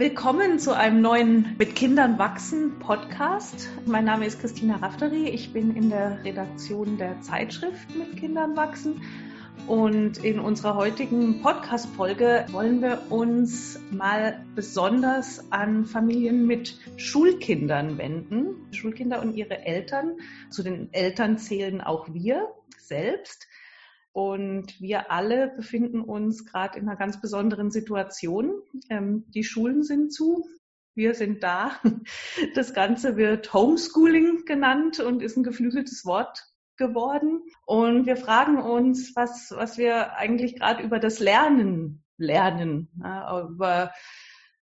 Willkommen zu einem neuen Mit Kindern wachsen Podcast. Mein Name ist Christina Rafteri. Ich bin in der Redaktion der Zeitschrift Mit Kindern wachsen. Und in unserer heutigen Podcast-Folge wollen wir uns mal besonders an Familien mit Schulkindern wenden. Schulkinder und ihre Eltern. Zu den Eltern zählen auch wir selbst. Und wir alle befinden uns gerade in einer ganz besonderen Situation. Ähm, die Schulen sind zu. Wir sind da. Das Ganze wird Homeschooling genannt und ist ein geflügeltes Wort geworden. Und wir fragen uns, was, was wir eigentlich gerade über das Lernen lernen, ja, über,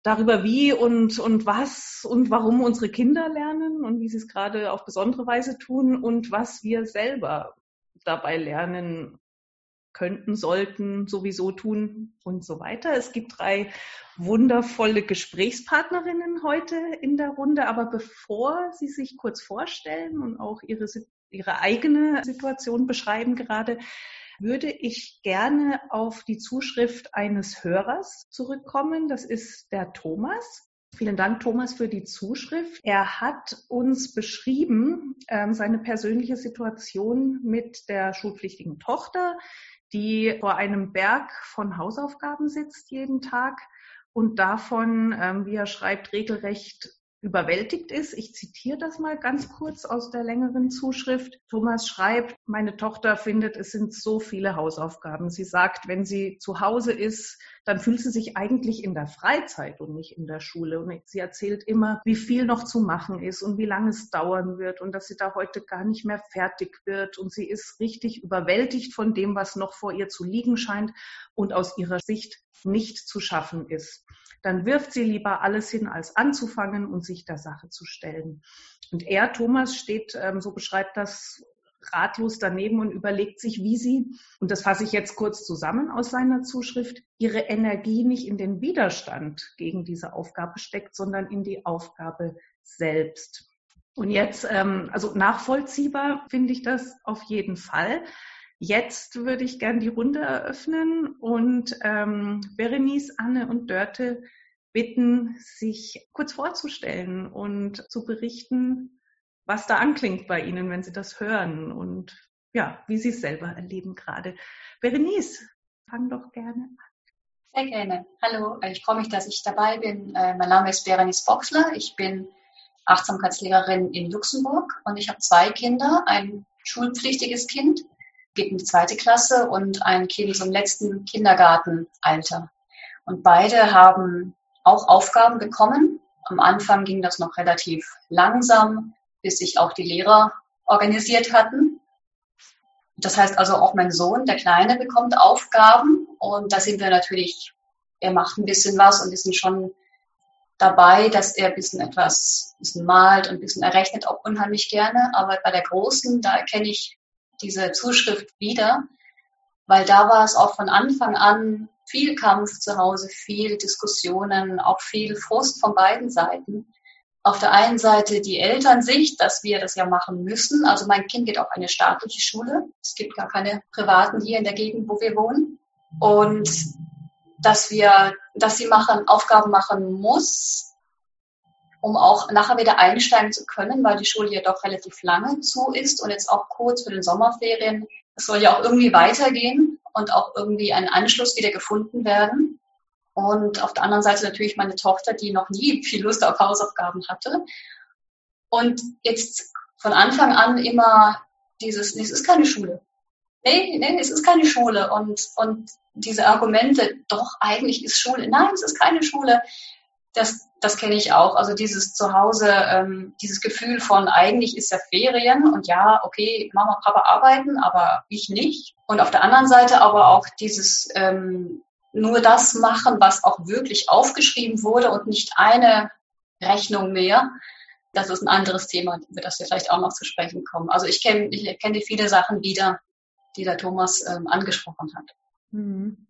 darüber wie und, und was und warum unsere Kinder lernen und wie sie es gerade auf besondere Weise tun und was wir selber dabei lernen könnten, sollten, sowieso tun und so weiter. Es gibt drei wundervolle Gesprächspartnerinnen heute in der Runde, aber bevor Sie sich kurz vorstellen und auch Ihre, Ihre eigene Situation beschreiben gerade, würde ich gerne auf die Zuschrift eines Hörers zurückkommen. Das ist der Thomas. Vielen Dank, Thomas, für die Zuschrift. Er hat uns beschrieben ähm, seine persönliche Situation mit der schulpflichtigen Tochter, die vor einem Berg von Hausaufgaben sitzt jeden Tag und davon, ähm, wie er schreibt, regelrecht überwältigt ist. Ich zitiere das mal ganz kurz aus der längeren Zuschrift. Thomas schreibt, meine Tochter findet, es sind so viele Hausaufgaben. Sie sagt, wenn sie zu Hause ist, dann fühlt sie sich eigentlich in der Freizeit und nicht in der Schule. Und sie erzählt immer, wie viel noch zu machen ist und wie lange es dauern wird und dass sie da heute gar nicht mehr fertig wird. Und sie ist richtig überwältigt von dem, was noch vor ihr zu liegen scheint und aus ihrer Sicht nicht zu schaffen ist dann wirft sie lieber alles hin, als anzufangen und sich der Sache zu stellen. Und er, Thomas, steht, ähm, so beschreibt das, ratlos daneben und überlegt sich, wie sie, und das fasse ich jetzt kurz zusammen aus seiner Zuschrift, ihre Energie nicht in den Widerstand gegen diese Aufgabe steckt, sondern in die Aufgabe selbst. Und jetzt, ähm, also nachvollziehbar finde ich das auf jeden Fall. Jetzt würde ich gern die Runde eröffnen und ähm, Berenice, Anne und Dörte bitten, sich kurz vorzustellen und zu berichten, was da anklingt bei Ihnen, wenn Sie das hören und ja, wie Sie es selber erleben gerade. Berenice, fang doch gerne an. Sehr gerne. Hallo, ich freue mich, dass ich dabei bin. Äh, mein Name ist Berenice Boxler. Ich bin Achtsamkeitslehrerin in Luxemburg und ich habe zwei Kinder, ein schulpflichtiges Kind geht in die zweite Klasse und ein Kind im letzten Kindergartenalter. Und beide haben auch Aufgaben bekommen. Am Anfang ging das noch relativ langsam, bis sich auch die Lehrer organisiert hatten. Das heißt also auch mein Sohn, der Kleine, bekommt Aufgaben und da sind wir natürlich, er macht ein bisschen was und wir sind schon dabei, dass er ein bisschen etwas ein bisschen malt und ein bisschen errechnet, auch unheimlich gerne. Aber bei der Großen, da erkenne ich diese Zuschrift wieder, weil da war es auch von Anfang an viel Kampf zu Hause, viel Diskussionen, auch viel Frust von beiden Seiten. Auf der einen Seite die Elternsicht, dass wir das ja machen müssen. Also mein Kind geht auf eine staatliche Schule. Es gibt gar keine privaten hier in der Gegend, wo wir wohnen. Und dass wir, dass sie machen, Aufgaben machen muss, um auch nachher wieder einsteigen zu können, weil die Schule ja doch relativ lange zu ist und jetzt auch kurz für den Sommerferien. Es soll ja auch irgendwie weitergehen und auch irgendwie ein Anschluss wieder gefunden werden. Und auf der anderen Seite natürlich meine Tochter, die noch nie viel Lust auf Hausaufgaben hatte. Und jetzt von Anfang an immer dieses, nee, es ist keine Schule. Nee, nee, es ist keine Schule. Und, und diese Argumente, doch, eigentlich ist Schule. Nein, es ist keine Schule das, das kenne ich auch. Also dieses Zuhause, ähm, dieses Gefühl von eigentlich ist ja Ferien und ja, okay, Mama, Papa arbeiten, aber ich nicht. Und auf der anderen Seite aber auch dieses ähm, nur das machen, was auch wirklich aufgeschrieben wurde und nicht eine Rechnung mehr. Das ist ein anderes Thema, über das wir vielleicht auch noch zu sprechen kommen. Also ich kenne ich kenne viele Sachen wieder, die der Thomas ähm, angesprochen hat. Mhm.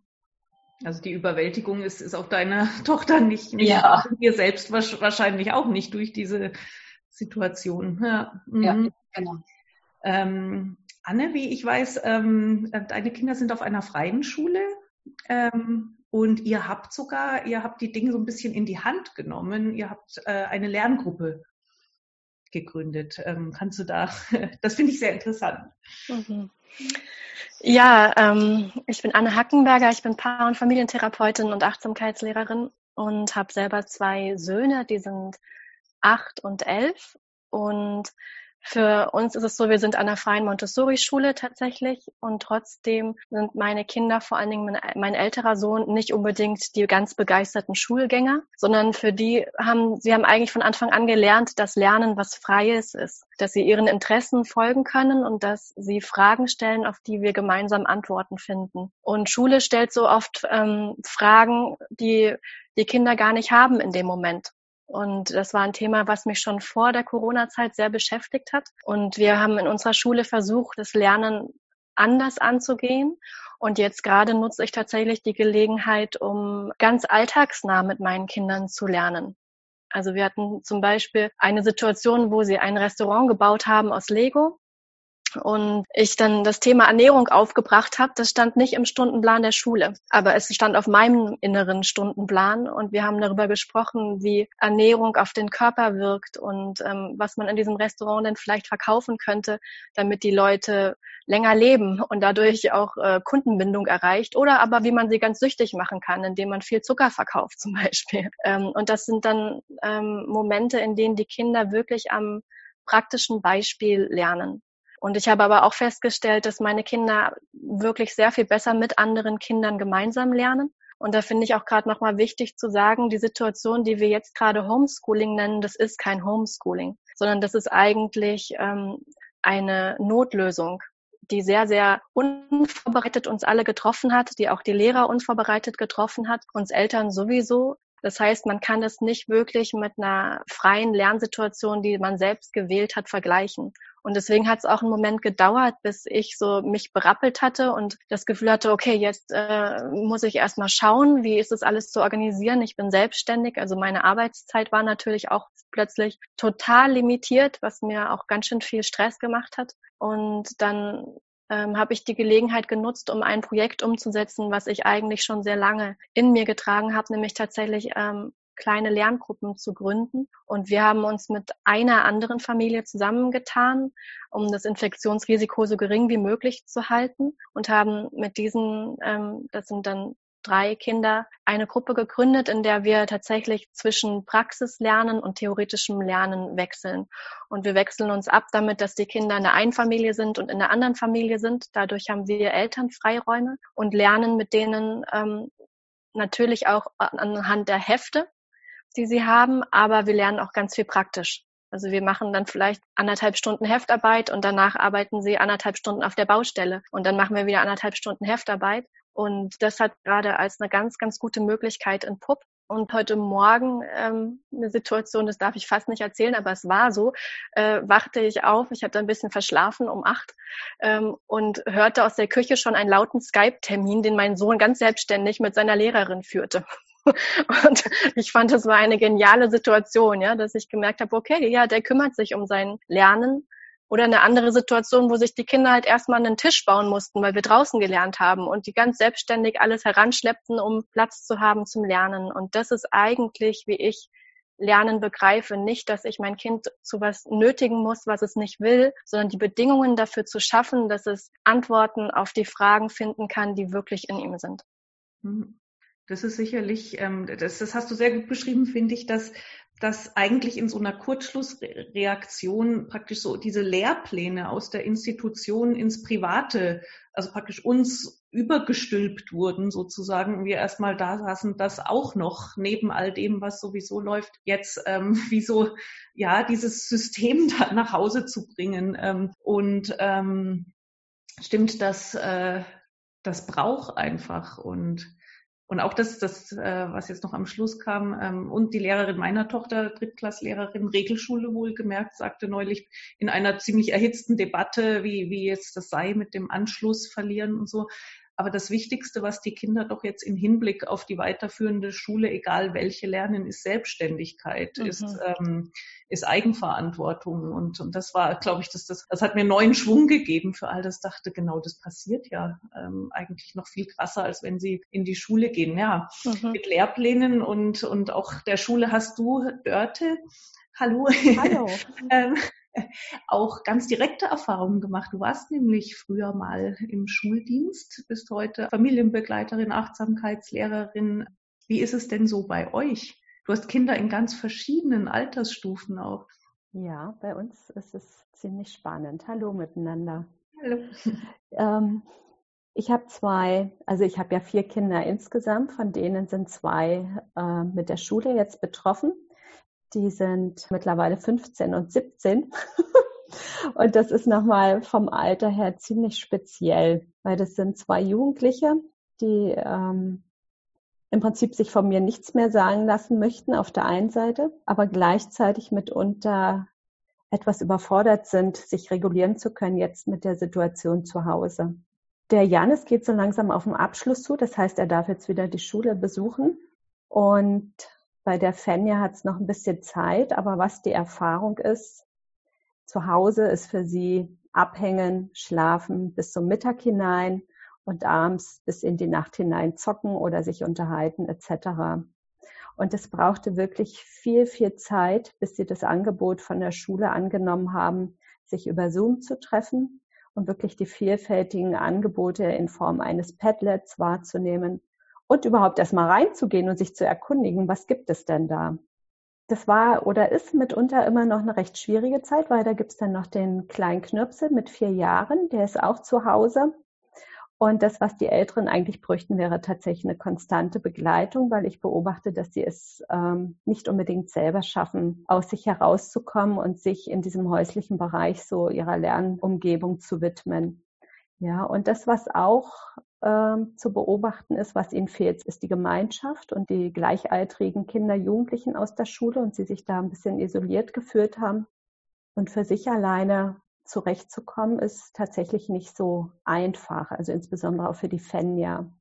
Also die Überwältigung ist, ist auch deiner Tochter nicht, nicht ja. dir selbst wahrscheinlich auch nicht durch diese Situation. Ja, mhm. ja genau. Ähm, Anne, wie ich weiß, ähm, deine Kinder sind auf einer freien Schule. Ähm, und ihr habt sogar, ihr habt die Dinge so ein bisschen in die Hand genommen. Ihr habt äh, eine Lerngruppe gegründet. Ähm, kannst du da, das finde ich sehr interessant. Mhm. Ja, ähm, ich bin Anne Hackenberger, ich bin Paar- und Familientherapeutin und Achtsamkeitslehrerin und habe selber zwei Söhne, die sind acht und elf. Und für uns ist es so, wir sind an der freien Montessori-Schule tatsächlich und trotzdem sind meine Kinder, vor allen Dingen mein, mein, älterer Sohn, nicht unbedingt die ganz begeisterten Schulgänger, sondern für die haben, sie haben eigentlich von Anfang an gelernt, dass Lernen was Freies ist, dass sie ihren Interessen folgen können und dass sie Fragen stellen, auf die wir gemeinsam Antworten finden. Und Schule stellt so oft ähm, Fragen, die die Kinder gar nicht haben in dem Moment. Und das war ein Thema, was mich schon vor der Corona-Zeit sehr beschäftigt hat. Und wir haben in unserer Schule versucht, das Lernen anders anzugehen. Und jetzt gerade nutze ich tatsächlich die Gelegenheit, um ganz alltagsnah mit meinen Kindern zu lernen. Also wir hatten zum Beispiel eine Situation, wo sie ein Restaurant gebaut haben aus Lego und ich dann das Thema Ernährung aufgebracht habe, das stand nicht im Stundenplan der Schule, aber es stand auf meinem inneren Stundenplan und wir haben darüber gesprochen, wie Ernährung auf den Körper wirkt und ähm, was man in diesem Restaurant denn vielleicht verkaufen könnte, damit die Leute länger leben und dadurch auch äh, Kundenbindung erreicht oder aber wie man sie ganz süchtig machen kann, indem man viel Zucker verkauft zum Beispiel. Ähm, und das sind dann ähm, Momente, in denen die Kinder wirklich am praktischen Beispiel lernen. Und ich habe aber auch festgestellt, dass meine Kinder wirklich sehr viel besser mit anderen Kindern gemeinsam lernen. Und da finde ich auch gerade nochmal wichtig zu sagen, die Situation, die wir jetzt gerade Homeschooling nennen, das ist kein Homeschooling, sondern das ist eigentlich ähm, eine Notlösung, die sehr, sehr unvorbereitet uns alle getroffen hat, die auch die Lehrer unvorbereitet getroffen hat, uns Eltern sowieso. Das heißt, man kann es nicht wirklich mit einer freien Lernsituation, die man selbst gewählt hat, vergleichen. Und deswegen hat es auch einen Moment gedauert, bis ich so mich berappelt hatte und das Gefühl hatte, okay, jetzt äh, muss ich erstmal schauen, wie ist es alles zu organisieren. Ich bin selbstständig, also meine Arbeitszeit war natürlich auch plötzlich total limitiert, was mir auch ganz schön viel Stress gemacht hat. Und dann ähm, habe ich die Gelegenheit genutzt, um ein Projekt umzusetzen, was ich eigentlich schon sehr lange in mir getragen habe, nämlich tatsächlich ähm, kleine Lerngruppen zu gründen. Und wir haben uns mit einer anderen Familie zusammengetan, um das Infektionsrisiko so gering wie möglich zu halten und haben mit diesen, ähm, das sind dann drei Kinder, eine Gruppe gegründet, in der wir tatsächlich zwischen Praxislernen und theoretischem Lernen wechseln. Und wir wechseln uns ab damit, dass die Kinder in der einen Familie sind und in der anderen Familie sind. Dadurch haben wir Elternfreiräume und lernen mit denen ähm, natürlich auch anhand der Hefte die sie haben, aber wir lernen auch ganz viel praktisch. Also wir machen dann vielleicht anderthalb Stunden Heftarbeit und danach arbeiten sie anderthalb Stunden auf der Baustelle und dann machen wir wieder anderthalb Stunden Heftarbeit. Und das hat gerade als eine ganz, ganz gute Möglichkeit in Pup. Und heute Morgen ähm, eine Situation, das darf ich fast nicht erzählen, aber es war so, äh, wachte ich auf, ich hatte ein bisschen verschlafen um acht ähm, und hörte aus der Küche schon einen lauten Skype-Termin, den mein Sohn ganz selbstständig mit seiner Lehrerin führte. Und ich fand, das war eine geniale Situation, ja, dass ich gemerkt habe, okay, ja, der kümmert sich um sein Lernen. Oder eine andere Situation, wo sich die Kinder halt erstmal einen Tisch bauen mussten, weil wir draußen gelernt haben und die ganz selbstständig alles heranschleppten, um Platz zu haben zum Lernen. Und das ist eigentlich, wie ich Lernen begreife, nicht, dass ich mein Kind zu was nötigen muss, was es nicht will, sondern die Bedingungen dafür zu schaffen, dass es Antworten auf die Fragen finden kann, die wirklich in ihm sind. Mhm. Das ist sicherlich, ähm, das, das hast du sehr gut beschrieben, finde ich, dass, dass eigentlich in so einer Kurzschlussreaktion praktisch so diese Lehrpläne aus der Institution ins Private, also praktisch uns übergestülpt wurden sozusagen. Wir erstmal da saßen, das auch noch neben all dem, was sowieso läuft, jetzt ähm, wie so, ja, dieses System da nach Hause zu bringen. Ähm, und ähm, stimmt, dass äh, das braucht einfach und und auch das, das äh, was jetzt noch am Schluss kam, ähm, und die Lehrerin meiner Tochter, Drittklasslehrerin, Regelschule wohlgemerkt, sagte neulich in einer ziemlich erhitzten Debatte, wie, wie jetzt das sei mit dem Anschluss verlieren und so, Aber das Wichtigste, was die Kinder doch jetzt im Hinblick auf die weiterführende Schule, egal welche lernen, ist Selbstständigkeit, mhm. ist, ähm, ist Eigenverantwortung. Und, und das war, glaube ich, das, das, das hat mir neuen Schwung gegeben für all das. Dachte, genau, das passiert ja ähm, eigentlich noch viel krasser, als wenn sie in die Schule gehen. Ja, mhm. mit Lehrplänen und, und auch der Schule hast du, Dörte, Hallo. Hallo. ähm, auch ganz direkte Erfahrungen gemacht. Du warst nämlich früher mal im Schuldienst, bist heute Familienbegleiterin, Achtsamkeitslehrerin. Wie ist es denn so bei euch? Du hast Kinder in ganz verschiedenen Altersstufen auch. Ja, bei uns ist es ziemlich spannend. Hallo miteinander. Hallo. Ähm, ich habe zwei, also ich habe ja vier Kinder insgesamt, von denen sind zwei äh, mit der Schule jetzt betroffen. Die sind mittlerweile 15 und 17. und das ist nochmal vom Alter her ziemlich speziell, weil das sind zwei Jugendliche, die ähm, im Prinzip sich von mir nichts mehr sagen lassen möchten auf der einen Seite, aber gleichzeitig mitunter etwas überfordert sind, sich regulieren zu können jetzt mit der Situation zu Hause. Der Janis geht so langsam auf den Abschluss zu, das heißt, er darf jetzt wieder die Schule besuchen. Und bei der Fenja hat es noch ein bisschen Zeit, aber was die Erfahrung ist, zu Hause ist für sie abhängen, schlafen bis zum Mittag hinein und abends bis in die Nacht hinein zocken oder sich unterhalten etc. Und es brauchte wirklich viel, viel Zeit, bis sie das Angebot von der Schule angenommen haben, sich über Zoom zu treffen und wirklich die vielfältigen Angebote in Form eines Padlets wahrzunehmen und überhaupt erstmal reinzugehen und sich zu erkundigen, was gibt es denn da? Das war oder ist mitunter immer noch eine recht schwierige Zeit, weil da gibt es dann noch den kleinen Knirpsel mit vier Jahren, der ist auch zu Hause. Und das, was die Älteren eigentlich bräuchten, wäre tatsächlich eine konstante Begleitung, weil ich beobachte, dass sie es ähm, nicht unbedingt selber schaffen, aus sich herauszukommen und sich in diesem häuslichen Bereich so ihrer Lernumgebung zu widmen. Ja, und das, was auch ähm, zu beobachten ist, was ihnen fehlt, ist die Gemeinschaft und die gleichaltrigen Kinder, Jugendlichen aus der Schule und sie sich da ein bisschen isoliert gefühlt haben. Und für sich alleine zurechtzukommen, ist tatsächlich nicht so einfach, also insbesondere auch für die Fenja.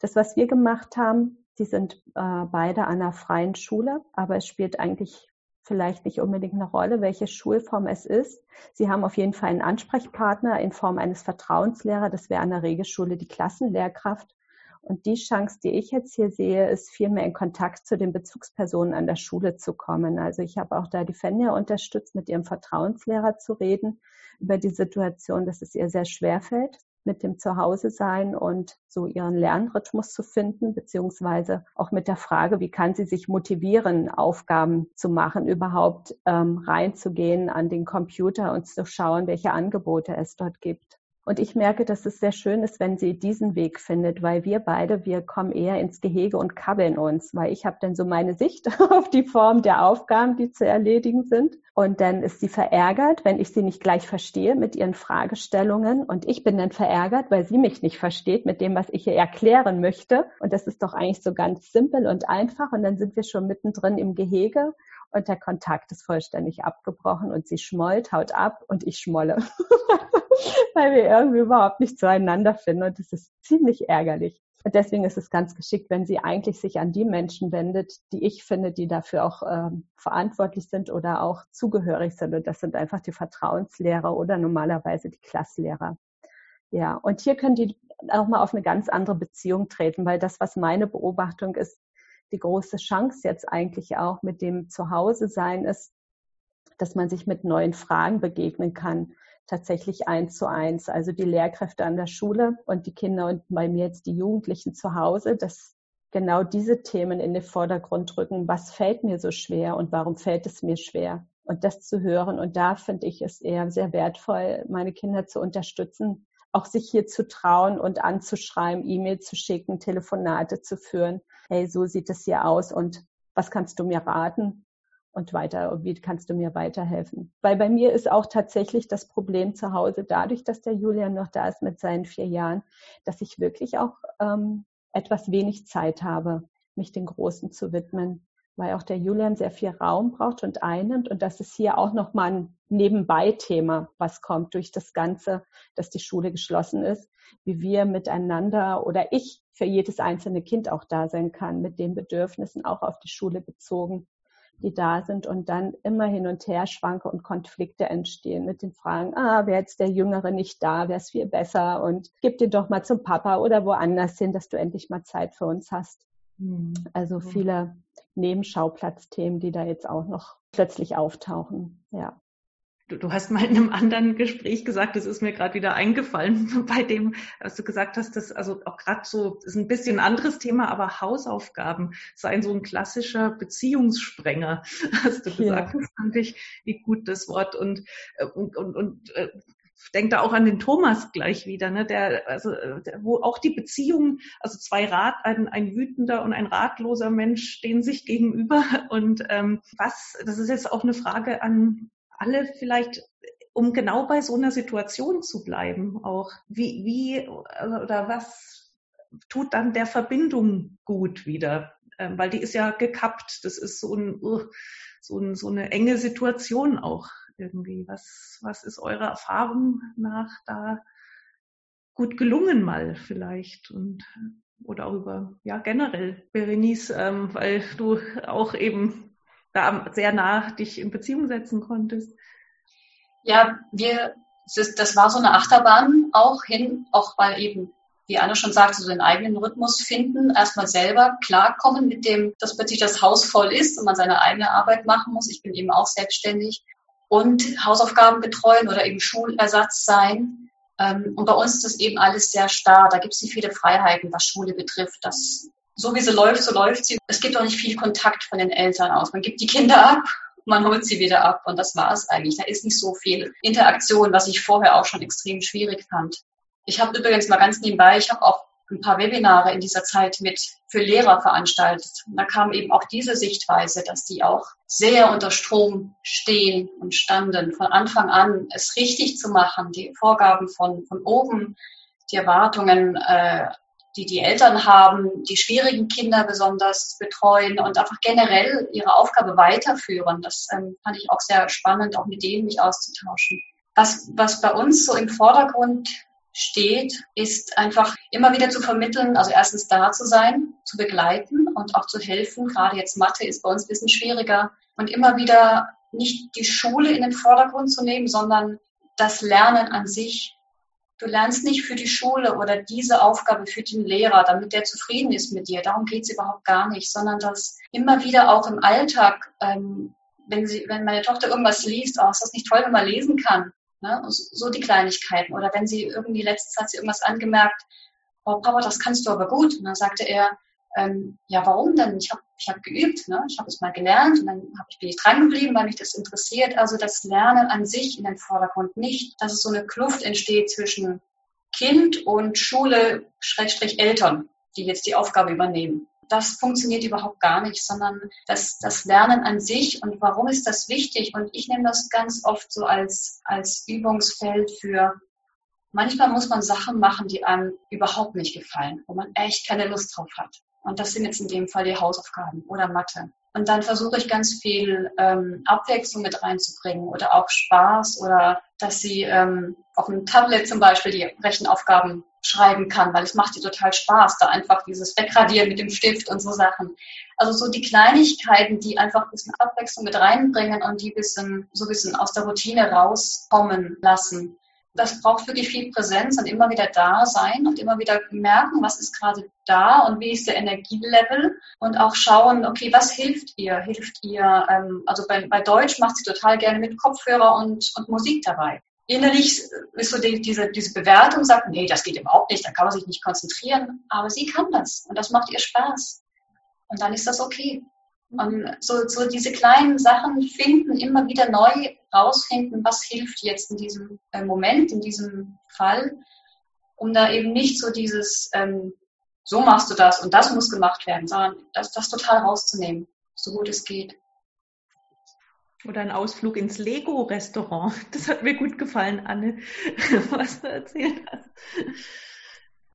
Das, was wir gemacht haben, die sind äh, beide an einer freien Schule, aber es spielt eigentlich vielleicht nicht unbedingt eine Rolle, welche Schulform es ist. Sie haben auf jeden Fall einen Ansprechpartner in Form eines Vertrauenslehrer. Das wäre an der Regelschule die Klassenlehrkraft. Und die Chance, die ich jetzt hier sehe, ist vielmehr in Kontakt zu den Bezugspersonen an der Schule zu kommen. Also ich habe auch da die Fenja unterstützt, mit ihrem Vertrauenslehrer zu reden über die Situation, dass es ihr sehr schwer fällt, mit dem Zuhause sein und so ihren Lernrhythmus zu finden, beziehungsweise auch mit der Frage, wie kann sie sich motivieren, Aufgaben zu machen, überhaupt ähm, reinzugehen an den Computer und zu schauen, welche Angebote es dort gibt. Und ich merke, dass es sehr schön ist, wenn sie diesen Weg findet, weil wir beide, wir kommen eher ins Gehege und kabbeln uns, weil ich habe dann so meine Sicht auf die Form der Aufgaben, die zu erledigen sind. Und dann ist sie verärgert, wenn ich sie nicht gleich verstehe mit ihren Fragestellungen. Und ich bin dann verärgert, weil sie mich nicht versteht mit dem, was ich ihr erklären möchte. Und das ist doch eigentlich so ganz simpel und einfach. Und dann sind wir schon mittendrin im Gehege und der Kontakt ist vollständig abgebrochen und sie schmollt, haut ab und ich schmolle, weil wir irgendwie überhaupt nicht zueinander finden und das ist ziemlich ärgerlich. Und deswegen ist es ganz geschickt, wenn sie eigentlich sich an die Menschen wendet, die ich finde, die dafür auch ähm, verantwortlich sind oder auch zugehörig sind. Und das sind einfach die Vertrauenslehrer oder normalerweise die Klasslehrer. Ja, und hier können die auch mal auf eine ganz andere Beziehung treten, weil das, was meine Beobachtung ist, die große Chance jetzt eigentlich auch mit dem Zuhause sein ist, dass man sich mit neuen Fragen begegnen kann, tatsächlich eins zu eins. Also die Lehrkräfte an der Schule und die Kinder und bei mir jetzt die Jugendlichen zu Hause, dass genau diese Themen in den Vordergrund rücken. Was fällt mir so schwer und warum fällt es mir schwer? Und das zu hören. Und da finde ich es eher sehr wertvoll, meine Kinder zu unterstützen, auch sich hier zu trauen und anzuschreiben, E-Mail zu schicken, Telefonate zu führen. Hey, so sieht es hier aus und was kannst du mir raten? Und weiter, wie kannst du mir weiterhelfen? Weil bei mir ist auch tatsächlich das Problem zu Hause, dadurch, dass der Julian noch da ist mit seinen vier Jahren, dass ich wirklich auch ähm, etwas wenig Zeit habe, mich den Großen zu widmen. Weil auch der Julian sehr viel Raum braucht und einnimmt. Und das ist hier auch nochmal ein Nebenbei-Thema, was kommt durch das Ganze, dass die Schule geschlossen ist, wie wir miteinander oder ich für jedes einzelne Kind auch da sein kann, mit den Bedürfnissen auch auf die Schule bezogen, die da sind und dann immer hin und her schwanke und Konflikte entstehen mit den Fragen, ah, wäre jetzt der Jüngere nicht da, wäre es viel besser und gib den doch mal zum Papa oder woanders hin, dass du endlich mal Zeit für uns hast. Mhm. Also viele Nebenschauplatzthemen, die da jetzt auch noch plötzlich auftauchen. Ja. Du, du hast mal in einem anderen Gespräch gesagt, das ist mir gerade wieder eingefallen, bei dem, was du gesagt hast, dass also auch gerade so, das ist ein bisschen ein anderes Thema, aber Hausaufgaben seien so ein klassischer Beziehungssprenger, hast du gesagt. Ja. Das fand ich, wie gut das Wort und, äh, und, und, und äh, denke da auch an den Thomas gleich wieder, ne, der, also, der, wo auch die Beziehungen, also zwei Rat, ein, ein wütender und ein ratloser Mensch stehen sich gegenüber. Und ähm, was, das ist jetzt auch eine Frage an alle vielleicht, um genau bei so einer Situation zu bleiben, auch wie, wie oder was tut dann der Verbindung gut wieder? Ähm, weil die ist ja gekappt. Das ist so, ein, so, ein, so eine enge Situation auch irgendwie? Was, was ist eure Erfahrung nach da gut gelungen mal vielleicht und oder auch über ja generell Berenice, ähm, weil du auch eben da sehr nah dich in Beziehung setzen konntest. Ja, wir das, war so eine Achterbahn auch hin, auch weil eben wie Anne schon sagte, so den eigenen Rhythmus finden, erstmal selber klarkommen mit dem, dass plötzlich das Haus voll ist und man seine eigene Arbeit machen muss. Ich bin eben auch selbstständig und Hausaufgaben betreuen oder eben Schulersatz sein. Ähm, und bei uns ist das eben alles sehr starr. Da gibt es nicht viele Freiheiten, was Schule betrifft. Das, so wie sie läuft, so läuft sie. Es gibt auch nicht viel Kontakt von den Eltern aus. Man gibt die Kinder ab, man holt sie wieder ab und das war es eigentlich. Da ist nicht so viel Interaktion, was ich vorher auch schon extrem schwierig fand. Ich habe übrigens mal ganz nebenbei, ich habe auch ein paar Webinare in dieser Zeit mit für Lehrer veranstaltet. Und da kam eben auch diese Sichtweise, dass die auch sehr unter Strom stehen und standen, von Anfang an es richtig zu machen, die Vorgaben von, von oben, die Erwartungen, äh, die die Eltern haben, die schwierigen Kinder besonders betreuen und einfach generell ihre Aufgabe weiterführen. Das ähm, fand ich auch sehr spannend, auch mit denen mich auszutauschen. Was, was bei uns so im Vordergrund steht, ist einfach immer wieder zu vermitteln, also erstens da zu sein, zu begleiten und auch zu helfen. Gerade jetzt Mathe ist bei uns ein bisschen schwieriger und immer wieder nicht die Schule in den Vordergrund zu nehmen, sondern das Lernen an sich. Du lernst nicht für die Schule oder diese Aufgabe für den Lehrer, damit der zufrieden ist mit dir. Darum geht es überhaupt gar nicht, sondern das immer wieder auch im Alltag, ähm, wenn, sie, wenn meine Tochter irgendwas liest, oh, ist das nicht toll, wenn man lesen kann? Ne? So die Kleinigkeiten. Oder wenn sie irgendwie letztens hat sie irgendwas angemerkt, oh Papa, das kannst du aber gut. Und dann sagte er, ähm, ja, warum denn? Ich habe ich hab geübt, ne? ich habe es mal gelernt und dann hab ich, bin ich dran geblieben, weil mich das interessiert. Also das Lernen an sich in den Vordergrund nicht, dass es so eine Kluft entsteht zwischen Kind und Schule, Schrägstrich Eltern, die jetzt die Aufgabe übernehmen das funktioniert überhaupt gar nicht, sondern das, das Lernen an sich und warum ist das wichtig? Und ich nehme das ganz oft so als, als Übungsfeld für, manchmal muss man Sachen machen, die einem überhaupt nicht gefallen, wo man echt keine Lust drauf hat. Und das sind jetzt in dem Fall die Hausaufgaben oder Mathe. Und dann versuche ich ganz viel ähm, Abwechslung mit reinzubringen oder auch Spaß oder dass sie ähm, auf dem Tablet zum Beispiel die Rechenaufgaben schreiben kann, weil es macht ihr total Spaß, da einfach dieses Wegradieren mit dem Stift und so Sachen. Also so die Kleinigkeiten, die einfach ein bisschen Abwechslung mit reinbringen und die bisschen, so ein bisschen aus der Routine rauskommen lassen. Das braucht wirklich viel Präsenz und immer wieder da sein und immer wieder merken, was ist gerade da und wie ist der Energielevel und auch schauen, okay, was hilft ihr? Hilft ihr, ähm, also bei, bei Deutsch macht sie total gerne mit Kopfhörer und, und Musik dabei innerlich ist so die, diese, diese Bewertung, sagt, nee, das geht überhaupt nicht, da kann man sich nicht konzentrieren, aber sie kann das und das macht ihr Spaß. Und dann ist das okay. Und so, so diese kleinen Sachen finden, immer wieder neu rausfinden, was hilft jetzt in diesem äh, Moment, in diesem Fall, um da eben nicht so dieses, ähm, so machst du das und das muss gemacht werden, sondern das, das total rauszunehmen, so gut es geht. Oder ein Ausflug ins Lego-Restaurant. Das hat mir gut gefallen, Anne, was du erzählt hast.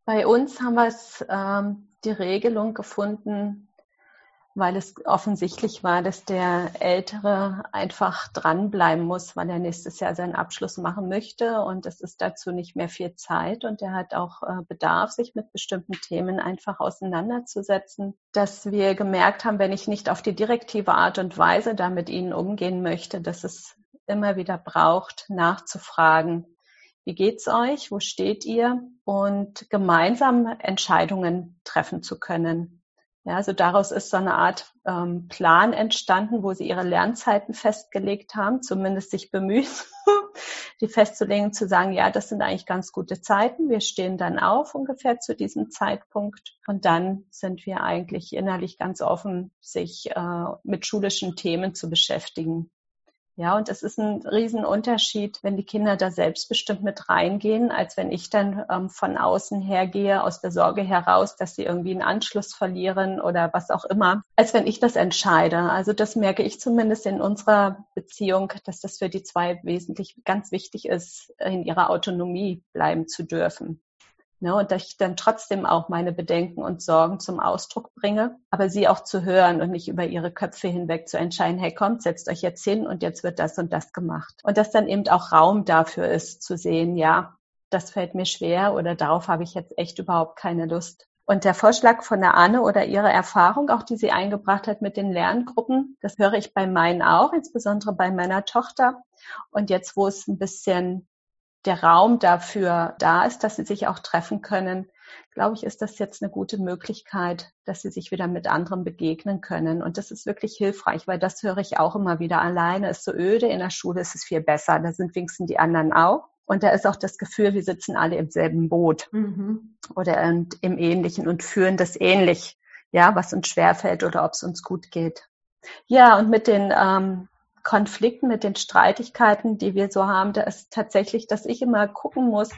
Bei uns haben wir es ähm, die Regelung gefunden, weil es offensichtlich war, dass der Ältere einfach dranbleiben muss, weil er nächstes Jahr seinen Abschluss machen möchte und es ist dazu nicht mehr viel Zeit und er hat auch äh, Bedarf, sich mit bestimmten Themen einfach auseinanderzusetzen. Dass wir gemerkt haben, wenn ich nicht auf die direktive Art und Weise da mit ihnen umgehen möchte, dass es immer wieder braucht, nachzufragen, wie geht's euch? Wo steht ihr? Und gemeinsam Entscheidungen treffen zu können. Ja, also daraus ist so eine Art ähm, Plan entstanden, wo sie ihre Lernzeiten festgelegt haben, zumindest sich bemüht, die festzulegen, zu sagen, ja, das sind eigentlich ganz gute Zeiten. Wir stehen dann auf ungefähr zu diesem Zeitpunkt und dann sind wir eigentlich innerlich ganz offen, sich äh, mit schulischen Themen zu beschäftigen. Ja, und es ist ein Riesenunterschied, wenn die Kinder da selbstbestimmt mit reingehen, als wenn ich dann ähm, von außen hergehe, aus der Sorge heraus, dass sie irgendwie einen Anschluss verlieren oder was auch immer, als wenn ich das entscheide. Also das merke ich zumindest in unserer Beziehung, dass das für die zwei wesentlich ganz wichtig ist, in ihrer Autonomie bleiben zu dürfen. Ne, und dass ich dann trotzdem auch meine Bedenken und Sorgen zum Ausdruck bringe, aber sie auch zu hören und nicht über ihre Köpfe hinweg zu entscheiden, hey kommt, setzt euch jetzt hin und jetzt wird das und das gemacht. Und dass dann eben auch Raum dafür ist, zu sehen, ja, das fällt mir schwer oder darauf habe ich jetzt echt überhaupt keine Lust. Und der Vorschlag von der Anne oder ihre Erfahrung, auch die sie eingebracht hat mit den Lerngruppen, das höre ich bei meinen auch, insbesondere bei meiner Tochter. Und jetzt, wo es ein bisschen der Raum dafür da ist, dass sie sich auch treffen können, glaube ich, ist das jetzt eine gute Möglichkeit, dass sie sich wieder mit anderen begegnen können. Und das ist wirklich hilfreich, weil das höre ich auch immer wieder. Alleine ist so öde, in der Schule ist es viel besser. Da sind wenigstens die anderen auch. Und da ist auch das Gefühl, wir sitzen alle im selben Boot mhm. oder im Ähnlichen und führen das ähnlich, ja, was uns schwerfällt oder ob es uns gut geht. Ja, und mit den ähm, Konflikten, mit den Streitigkeiten, die wir so haben, da ist tatsächlich, dass ich immer gucken muss,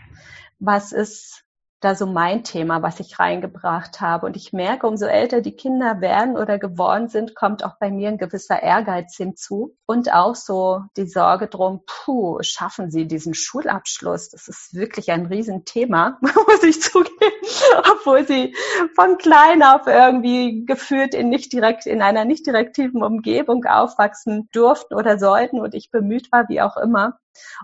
was ist da so mein Thema, was ich reingebracht habe. Und ich merke, umso älter die Kinder werden oder geworden sind, kommt auch bei mir ein gewisser Ehrgeiz hinzu und auch so die Sorge drum, puh, schaffen sie diesen Schulabschluss? Das ist wirklich ein Riesenthema, muss ich zugeben, obwohl sie von klein auf irgendwie gefühlt in nicht direkt, in einer nicht direktiven Umgebung aufwachsen durften oder sollten und ich bemüht war, wie auch immer.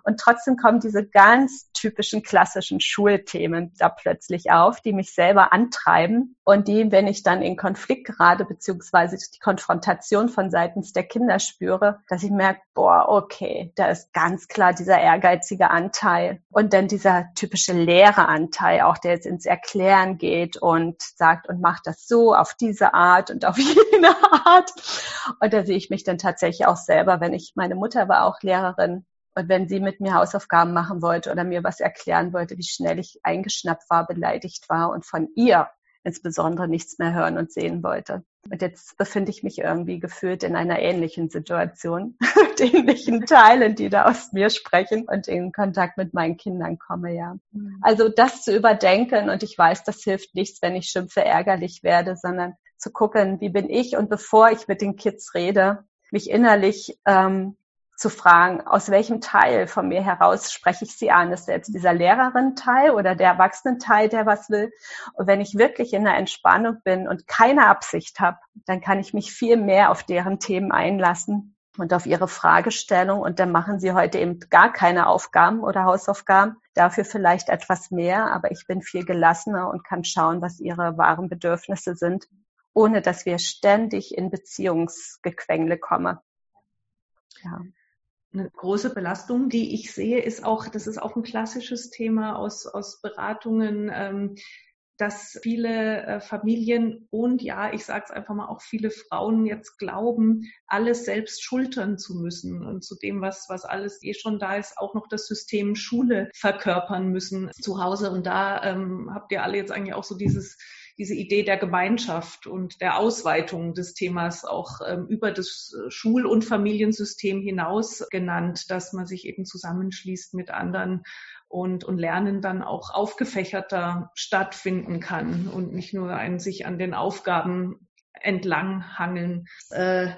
Und trotzdem kommen diese ganz typischen klassischen Schulthemen da plötzlich auf, die mich selber antreiben und die, wenn ich dann in Konflikt gerate, beziehungsweise die Konfrontation von seitens der Kinder spüre, dass ich merke, boah, okay, da ist ganz klar dieser ehrgeizige Anteil und dann dieser typische Lehreranteil, auch der jetzt ins Erklären geht und sagt und macht das so auf diese Art und auf jene Art. Und da sehe ich mich dann tatsächlich auch selber, wenn ich, meine Mutter war auch Lehrerin, und wenn sie mit mir Hausaufgaben machen wollte oder mir was erklären wollte, wie schnell ich eingeschnappt war, beleidigt war und von ihr insbesondere nichts mehr hören und sehen wollte. Und jetzt befinde ich mich irgendwie gefühlt in einer ähnlichen Situation, mit ähnlichen Teilen, die da aus mir sprechen und in Kontakt mit meinen Kindern komme, ja. Mhm. Also das zu überdenken und ich weiß, das hilft nichts, wenn ich schimpfe, ärgerlich werde, sondern zu gucken, wie bin ich und bevor ich mit den Kids rede, mich innerlich ähm, zu fragen, aus welchem Teil von mir heraus spreche ich sie an? Ist jetzt dieser Lehrerin-Teil oder der Erwachsenen-Teil, der was will? Und wenn ich wirklich in der Entspannung bin und keine Absicht habe, dann kann ich mich viel mehr auf deren Themen einlassen und auf ihre Fragestellung. Und dann machen sie heute eben gar keine Aufgaben oder Hausaufgaben, dafür vielleicht etwas mehr, aber ich bin viel gelassener und kann schauen, was ihre wahren Bedürfnisse sind, ohne dass wir ständig in Beziehungsgequängle kommen. Ja eine große Belastung, die ich sehe, ist auch, das ist auch ein klassisches Thema aus, aus Beratungen, ähm, dass viele äh, Familien und ja, ich sage es einfach mal, auch viele Frauen jetzt glauben, alles selbst schultern zu müssen und zu dem, was, was alles eh schon da ist, auch noch das System Schule verkörpern müssen zu Hause. Und da ähm, habt ihr alle jetzt eigentlich auch so dieses diese Idee der Gemeinschaft und der Ausweitung des Themas auch ähm, über das Schul- und Familiensystem hinaus genannt, dass man sich eben zusammenschließt mit anderen und, und Lernen dann auch aufgefächerter stattfinden kann und nicht nur ein sich an den Aufgaben entlang hangeln. Äh,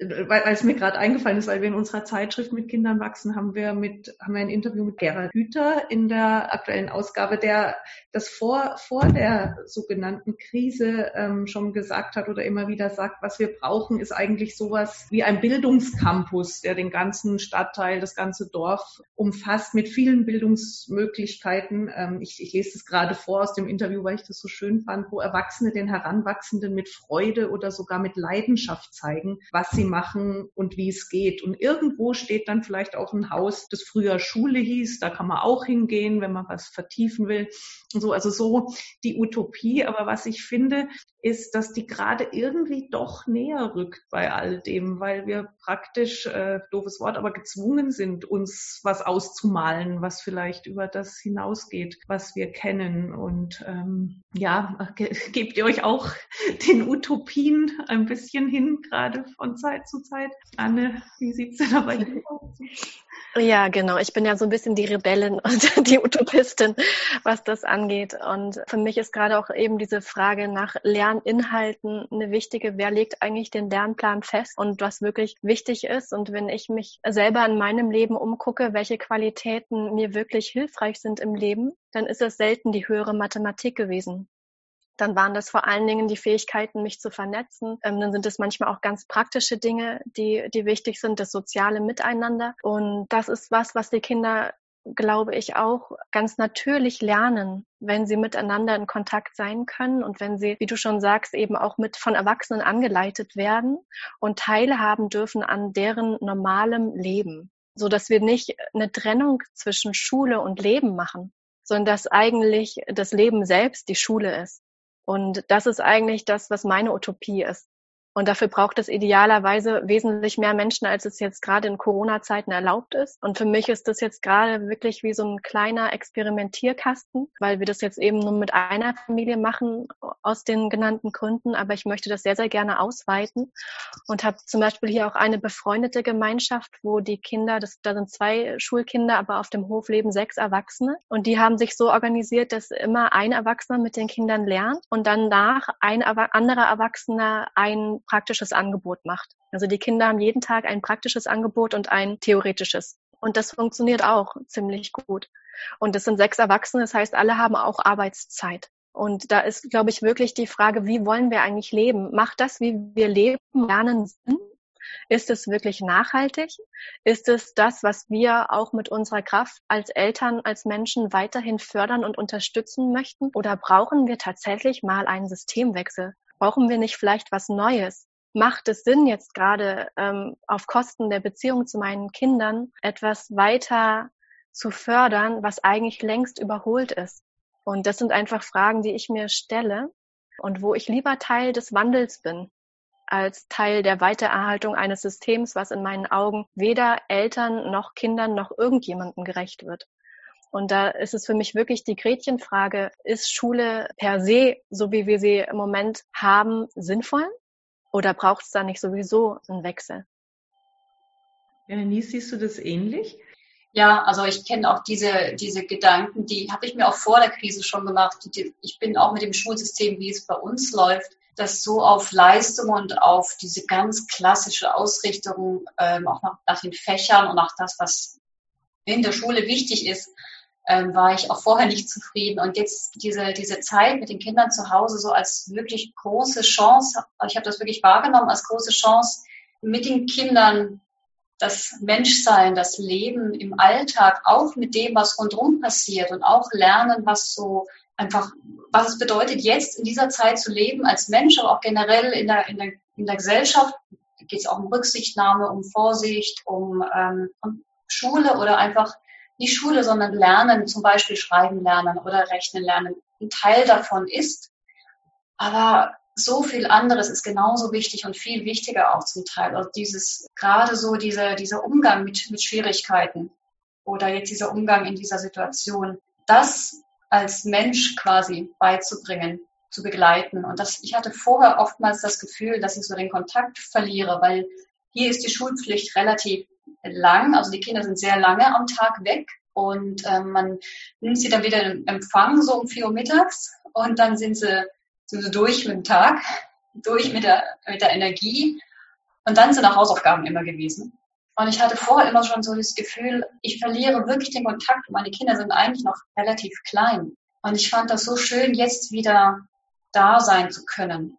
weil, weil es mir gerade eingefallen ist, weil wir in unserer Zeitschrift mit Kindern wachsen, haben wir mit, haben wir ein Interview mit Gerhard Hüther in der aktuellen Ausgabe, der das vor, vor der sogenannten Krise ähm, schon gesagt hat oder immer wieder sagt, was wir brauchen, ist eigentlich sowas wie ein Bildungscampus, der den ganzen Stadtteil, das ganze Dorf umfasst mit vielen Bildungsmöglichkeiten. Ähm, ich, ich lese es gerade vor aus dem Interview, weil ich das so schön fand, wo Erwachsene den Heranwachsenden mit Freude oder sogar mit Leidenschaft zeigen, was sie machen und wie es geht. Und irgendwo steht dann vielleicht auch ein Haus, das früher Schule hieß. Da kann man auch hingehen, wenn man was vertiefen will. Und so, also so die Utopie. Aber was ich finde, ist, dass die gerade irgendwie doch näher rückt bei all dem, weil wir praktisch, äh, doofes Wort, aber gezwungen sind, uns was auszumalen, was vielleicht über das hinausgeht, was wir kennen. Und ähm, ja, ge gebt ihr euch auch den Utopien ein bisschen hin, gerade von Zeit zu Zeit? Anne, wie sieht's denn dabei aus? Ja, genau. Ich bin ja so ein bisschen die Rebellin und die Utopistin, was das angeht. Und für mich ist gerade auch eben diese Frage nach Lerninhalten eine wichtige. Wer legt eigentlich den Lernplan fest und was wirklich wichtig ist? Und wenn ich mich selber in meinem Leben umgucke, welche Qualitäten mir wirklich hilfreich sind im Leben, dann ist es selten die höhere Mathematik gewesen. Dann waren das vor allen Dingen die Fähigkeiten, mich zu vernetzen. Ähm, dann sind es manchmal auch ganz praktische Dinge, die, die wichtig sind, das soziale Miteinander. Und das ist was, was die Kinder glaube ich, auch ganz natürlich lernen, wenn sie miteinander in Kontakt sein können und wenn sie, wie du schon sagst, eben auch mit von Erwachsenen angeleitet werden und teilhaben dürfen an deren normalem Leben, so dass wir nicht eine Trennung zwischen Schule und Leben machen, sondern dass eigentlich das Leben selbst die Schule ist. Und das ist eigentlich das, was meine Utopie ist. Und dafür braucht es idealerweise wesentlich mehr Menschen, als es jetzt gerade in Corona-Zeiten erlaubt ist. Und für mich ist das jetzt gerade wirklich wie so ein kleiner Experimentierkasten, weil wir das jetzt eben nur mit einer Familie machen, aus den genannten Gründen. Aber ich möchte das sehr, sehr gerne ausweiten und habe zum Beispiel hier auch eine befreundete Gemeinschaft, wo die Kinder, das, da sind zwei Schulkinder, aber auf dem Hof leben sechs Erwachsene. Und die haben sich so organisiert, dass immer ein Erwachsener mit den Kindern lernt und danach ein anderer Erwachsener ein praktisches Angebot macht. Also die Kinder haben jeden Tag ein praktisches Angebot und ein theoretisches. Und das funktioniert auch ziemlich gut. Und es sind sechs Erwachsene, das heißt, alle haben auch Arbeitszeit. Und da ist, glaube ich, wirklich die Frage, wie wollen wir eigentlich leben? Macht das, wie wir leben, lernen Sinn? Ist es wirklich nachhaltig? Ist es das, was wir auch mit unserer Kraft als Eltern, als Menschen weiterhin fördern und unterstützen möchten? Oder brauchen wir tatsächlich mal einen Systemwechsel? Brauchen wir nicht vielleicht was Neues? Macht es Sinn, jetzt gerade ähm, auf Kosten der Beziehung zu meinen Kindern etwas weiter zu fördern, was eigentlich längst überholt ist? Und das sind einfach Fragen, die ich mir stelle und wo ich lieber Teil des Wandels bin, als Teil der Weitererhaltung eines Systems, was in meinen Augen weder Eltern noch Kindern noch irgendjemandem gerecht wird. Und da ist es für mich wirklich die Gretchenfrage, ist Schule per se, so wie wir sie im Moment haben, sinnvoll? Oder braucht es da nicht sowieso einen Wechsel? Denise, siehst du das ähnlich? Ja, also ich kenne auch diese, diese Gedanken, die habe ich mir auch vor der Krise schon gemacht. Ich bin auch mit dem Schulsystem, wie es bei uns läuft, das so auf Leistung und auf diese ganz klassische Ausrichtung, ähm, auch nach, nach den Fächern und nach das, was in der Schule wichtig ist, ähm, war ich auch vorher nicht zufrieden. Und jetzt diese, diese Zeit mit den Kindern zu Hause so als wirklich große Chance, ich habe das wirklich wahrgenommen als große Chance, mit den Kindern das Menschsein, das Leben im Alltag, auch mit dem, was rundherum passiert und auch lernen, was so einfach, was es bedeutet, jetzt in dieser Zeit zu leben als Mensch, aber auch generell in der, in der, in der Gesellschaft. Da geht es auch um Rücksichtnahme, um Vorsicht, um, ähm, um Schule oder einfach nicht Schule, sondern Lernen, zum Beispiel Schreiben lernen oder Rechnen lernen, ein Teil davon ist. Aber so viel anderes ist genauso wichtig und viel wichtiger auch zum Teil. Also dieses, gerade so dieser, dieser Umgang mit, mit Schwierigkeiten oder jetzt dieser Umgang in dieser Situation, das als Mensch quasi beizubringen, zu begleiten. Und das, ich hatte vorher oftmals das Gefühl, dass ich so den Kontakt verliere, weil hier ist die Schulpflicht relativ lang, also die Kinder sind sehr lange am Tag weg und ähm, man nimmt sie dann wieder in Empfang, so um vier Uhr mittags und dann sind sie, sind sie durch mit dem Tag, durch mit der, mit der Energie Und dann sind auch Hausaufgaben immer gewesen. Und ich hatte vorher immer schon so das Gefühl, ich verliere wirklich den Kontakt. Meine Kinder sind eigentlich noch relativ klein. Und ich fand das so schön, jetzt wieder da sein zu können.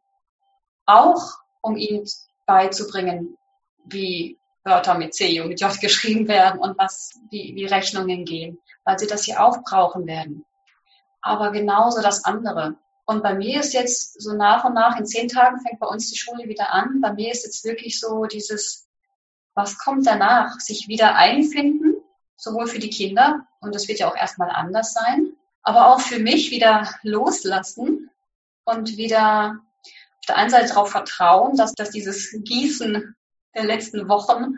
Auch um ihnen beizubringen, wie Wörter mit C und mit J geschrieben werden und was, wie, wie Rechnungen gehen, weil sie das hier auch brauchen werden. Aber genauso das andere. Und bei mir ist jetzt so nach und nach, in zehn Tagen fängt bei uns die Schule wieder an. Bei mir ist jetzt wirklich so dieses, was kommt danach? Sich wieder einfinden, sowohl für die Kinder, und das wird ja auch erstmal anders sein, aber auch für mich wieder loslassen und wieder auf der einen Seite darauf vertrauen, dass, dass dieses Gießen der letzten Wochen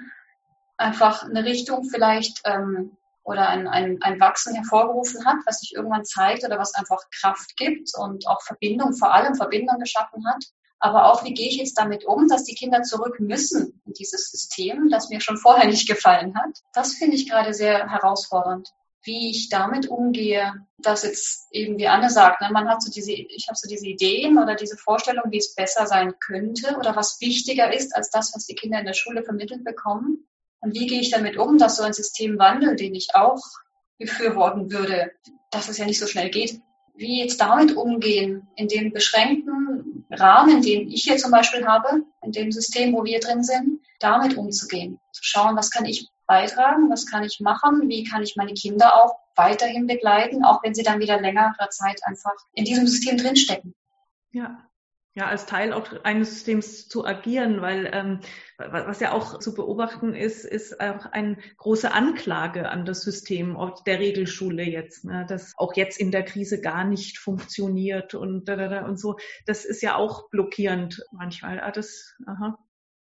einfach eine Richtung vielleicht ähm, oder ein, ein, ein Wachsen hervorgerufen hat, was sich irgendwann zeigt oder was einfach Kraft gibt und auch Verbindung, vor allem Verbindung geschaffen hat. Aber auch, wie gehe ich jetzt damit um, dass die Kinder zurück müssen in dieses System, das mir schon vorher nicht gefallen hat. Das finde ich gerade sehr herausfordernd. Wie ich damit umgehe, dass jetzt eben, wie Anne sagt, ne, man hat so diese, ich habe so diese Ideen oder diese Vorstellung, wie es besser sein könnte oder was wichtiger ist als das, was die Kinder in der Schule vermittelt bekommen. Und wie gehe ich damit um, dass so ein Systemwandel, den ich auch befürworten würde, dass es ja nicht so schnell geht, wie jetzt damit umgehen, in dem beschränkten Rahmen, den ich hier zum Beispiel habe, in dem System, wo wir drin sind, damit umzugehen. Zu schauen, was kann ich beitragen, was kann ich machen, wie kann ich meine Kinder auch weiterhin begleiten, auch wenn sie dann wieder längere Zeit einfach in diesem System drinstecken. Ja, ja, als Teil auch eines Systems zu agieren, weil ähm, was ja auch zu beobachten ist, ist auch eine große Anklage an das System der Regelschule jetzt, ne, das auch jetzt in der Krise gar nicht funktioniert und und so. Das ist ja auch blockierend manchmal. Ah, das, aha,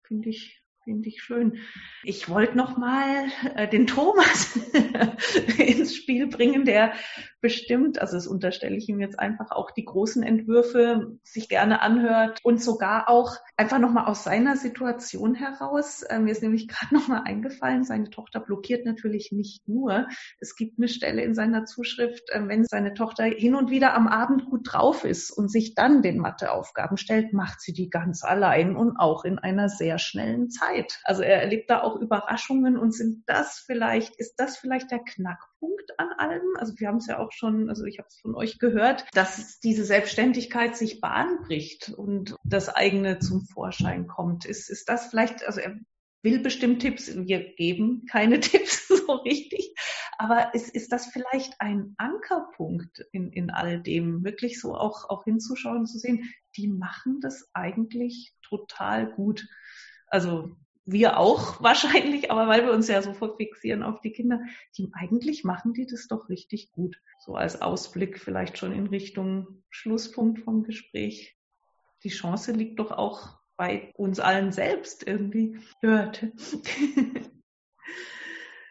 finde ich Finde ich schön. Ich wollte noch mal äh, den Thomas ins Spiel bringen, der bestimmt, also das unterstelle ich ihm jetzt einfach auch die großen Entwürfe sich gerne anhört und sogar auch einfach noch mal aus seiner Situation heraus. Äh, mir ist nämlich gerade noch mal eingefallen, seine Tochter blockiert natürlich nicht nur. Es gibt eine Stelle in seiner Zuschrift, äh, wenn seine Tochter hin und wieder am Abend gut drauf ist und sich dann den Matheaufgaben stellt, macht sie die ganz allein und auch in einer sehr schnellen Zeit. Zeit. Also er erlebt da auch Überraschungen und sind das vielleicht, ist das vielleicht der Knackpunkt an allem? Also wir haben es ja auch schon, also ich habe es von euch gehört, dass diese Selbstständigkeit sich Bahn bricht und das eigene zum Vorschein kommt. Ist, ist das vielleicht, also er will bestimmt Tipps, wir geben keine Tipps so richtig, aber ist, ist das vielleicht ein Ankerpunkt in, in all dem, wirklich so auch, auch hinzuschauen zu sehen, die machen das eigentlich total gut. Also wir auch wahrscheinlich, aber weil wir uns ja so fixieren auf die Kinder, die eigentlich machen die das doch richtig gut. So als Ausblick vielleicht schon in Richtung Schlusspunkt vom Gespräch. Die Chance liegt doch auch bei uns allen selbst irgendwie. Hört.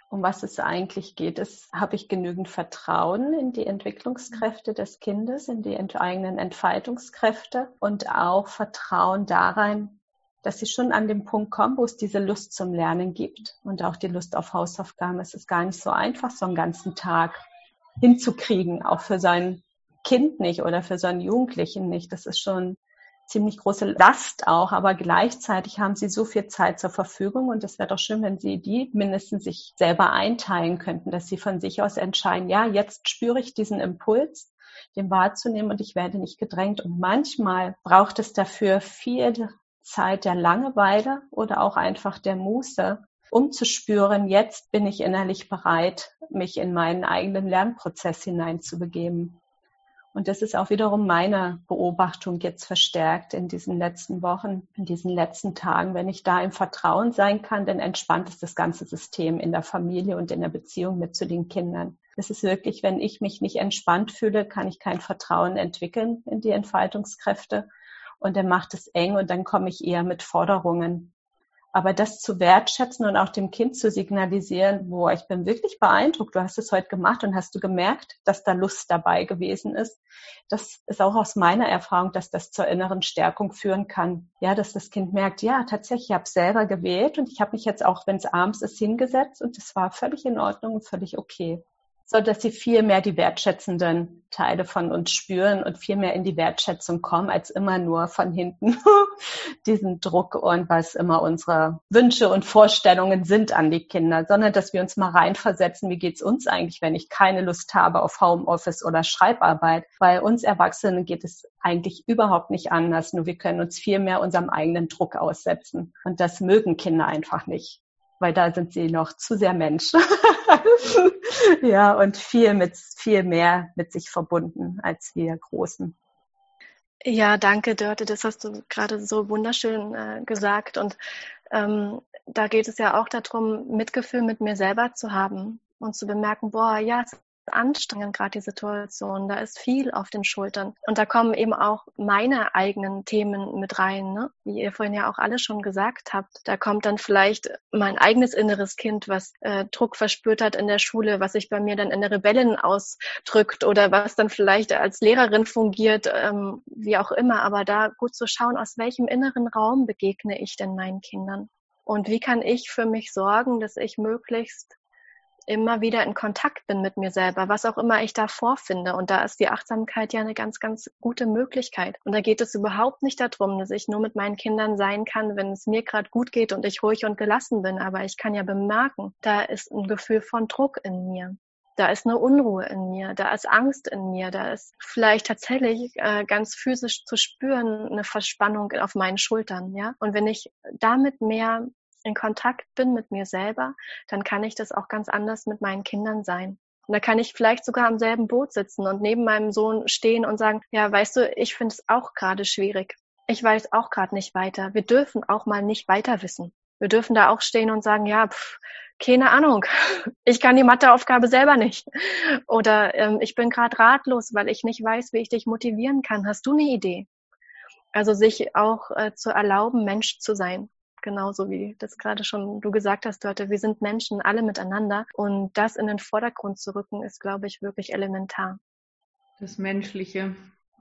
um was es eigentlich geht, ist, habe ich genügend Vertrauen in die Entwicklungskräfte des Kindes, in die eigenen Entfaltungskräfte und auch Vertrauen darein, dass sie schon an den Punkt kommen, wo es diese Lust zum Lernen gibt und auch die Lust auf Hausaufgaben. Es ist gar nicht so einfach, so einen ganzen Tag hinzukriegen, auch für sein Kind nicht oder für seinen Jugendlichen nicht. Das ist schon ziemlich große Last auch, aber gleichzeitig haben sie so viel Zeit zur Verfügung und es wäre doch schön, wenn sie die mindestens sich selber einteilen könnten, dass sie von sich aus entscheiden, ja, jetzt spüre ich diesen Impuls, den wahrzunehmen und ich werde nicht gedrängt. Und manchmal braucht es dafür viel Zeit der Langeweile oder auch einfach der Muße, um zu spüren, jetzt bin ich innerlich bereit, mich in meinen eigenen Lernprozess hineinzubegeben. Und das ist auch wiederum meine Beobachtung jetzt verstärkt in diesen letzten Wochen, in diesen letzten Tagen. Wenn ich da im Vertrauen sein kann, dann entspannt ist das ganze System in der Familie und in der Beziehung mit zu den Kindern. Es ist wirklich, wenn ich mich nicht entspannt fühle, kann ich kein Vertrauen entwickeln in die Entfaltungskräfte und er macht es eng und dann komme ich eher mit Forderungen. Aber das zu wertschätzen und auch dem Kind zu signalisieren, boah, ich bin wirklich beeindruckt, du hast es heute gemacht und hast du gemerkt, dass da Lust dabei gewesen ist. Das ist auch aus meiner Erfahrung, dass das zur inneren Stärkung führen kann. Ja, dass das Kind merkt, ja, tatsächlich, ich habe selber gewählt und ich habe mich jetzt auch, wenn es abends ist, hingesetzt und es war völlig in Ordnung und völlig okay. So dass sie viel mehr die wertschätzenden Teile von uns spüren und viel mehr in die Wertschätzung kommen, als immer nur von hinten diesen Druck und was immer unsere Wünsche und Vorstellungen sind an die Kinder, sondern dass wir uns mal reinversetzen, wie geht's uns eigentlich, wenn ich keine Lust habe auf Homeoffice oder Schreibarbeit. Bei uns Erwachsenen geht es eigentlich überhaupt nicht anders, nur wir können uns viel mehr unserem eigenen Druck aussetzen. Und das mögen Kinder einfach nicht weil da sind sie noch zu sehr Mensch. ja, und viel mit, viel mehr mit sich verbunden als wir Großen. Ja, danke, Dörte. Das hast du gerade so wunderschön äh, gesagt. Und ähm, da geht es ja auch darum, Mitgefühl mit mir selber zu haben und zu bemerken, boah, ja, es anstrengend, gerade die Situation. Da ist viel auf den Schultern. Und da kommen eben auch meine eigenen Themen mit rein, ne? wie ihr vorhin ja auch alle schon gesagt habt. Da kommt dann vielleicht mein eigenes inneres Kind, was äh, Druck verspürt hat in der Schule, was sich bei mir dann in der Rebellen ausdrückt oder was dann vielleicht als Lehrerin fungiert, ähm, wie auch immer. Aber da gut zu schauen, aus welchem inneren Raum begegne ich denn meinen Kindern? Und wie kann ich für mich sorgen, dass ich möglichst immer wieder in Kontakt bin mit mir selber, was auch immer ich da vorfinde. Und da ist die Achtsamkeit ja eine ganz, ganz gute Möglichkeit. Und da geht es überhaupt nicht darum, dass ich nur mit meinen Kindern sein kann, wenn es mir gerade gut geht und ich ruhig und gelassen bin. Aber ich kann ja bemerken, da ist ein Gefühl von Druck in mir. Da ist eine Unruhe in mir, da ist Angst in mir, da ist vielleicht tatsächlich äh, ganz physisch zu spüren eine Verspannung auf meinen Schultern, ja. Und wenn ich damit mehr in Kontakt bin mit mir selber, dann kann ich das auch ganz anders mit meinen Kindern sein. Und da kann ich vielleicht sogar am selben Boot sitzen und neben meinem Sohn stehen und sagen, ja, weißt du, ich finde es auch gerade schwierig. Ich weiß auch gerade nicht weiter. Wir dürfen auch mal nicht weiter wissen. Wir dürfen da auch stehen und sagen, ja, pff, keine Ahnung, ich kann die Matheaufgabe selber nicht. Oder ähm, ich bin gerade ratlos, weil ich nicht weiß, wie ich dich motivieren kann. Hast du eine Idee? Also sich auch äh, zu erlauben, Mensch zu sein genauso wie das gerade schon du gesagt hast, Dörte, wir sind Menschen alle miteinander. Und das in den Vordergrund zu rücken, ist, glaube ich, wirklich elementar. Das Menschliche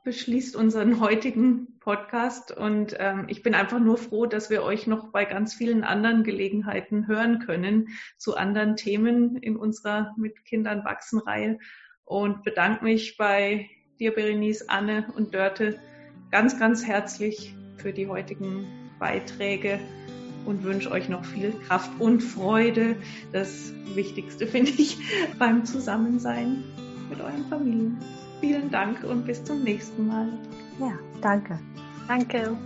beschließt unseren heutigen Podcast. Und ähm, ich bin einfach nur froh, dass wir euch noch bei ganz vielen anderen Gelegenheiten hören können zu anderen Themen in unserer Mit Kindern wachsen Reihe. Und bedanke mich bei dir, Berenice, Anne und Dörte ganz, ganz herzlich für die heutigen Beiträge und wünsche euch noch viel Kraft und Freude. Das Wichtigste finde ich beim Zusammensein mit euren Familien. Vielen Dank und bis zum nächsten Mal. Ja, danke. Danke.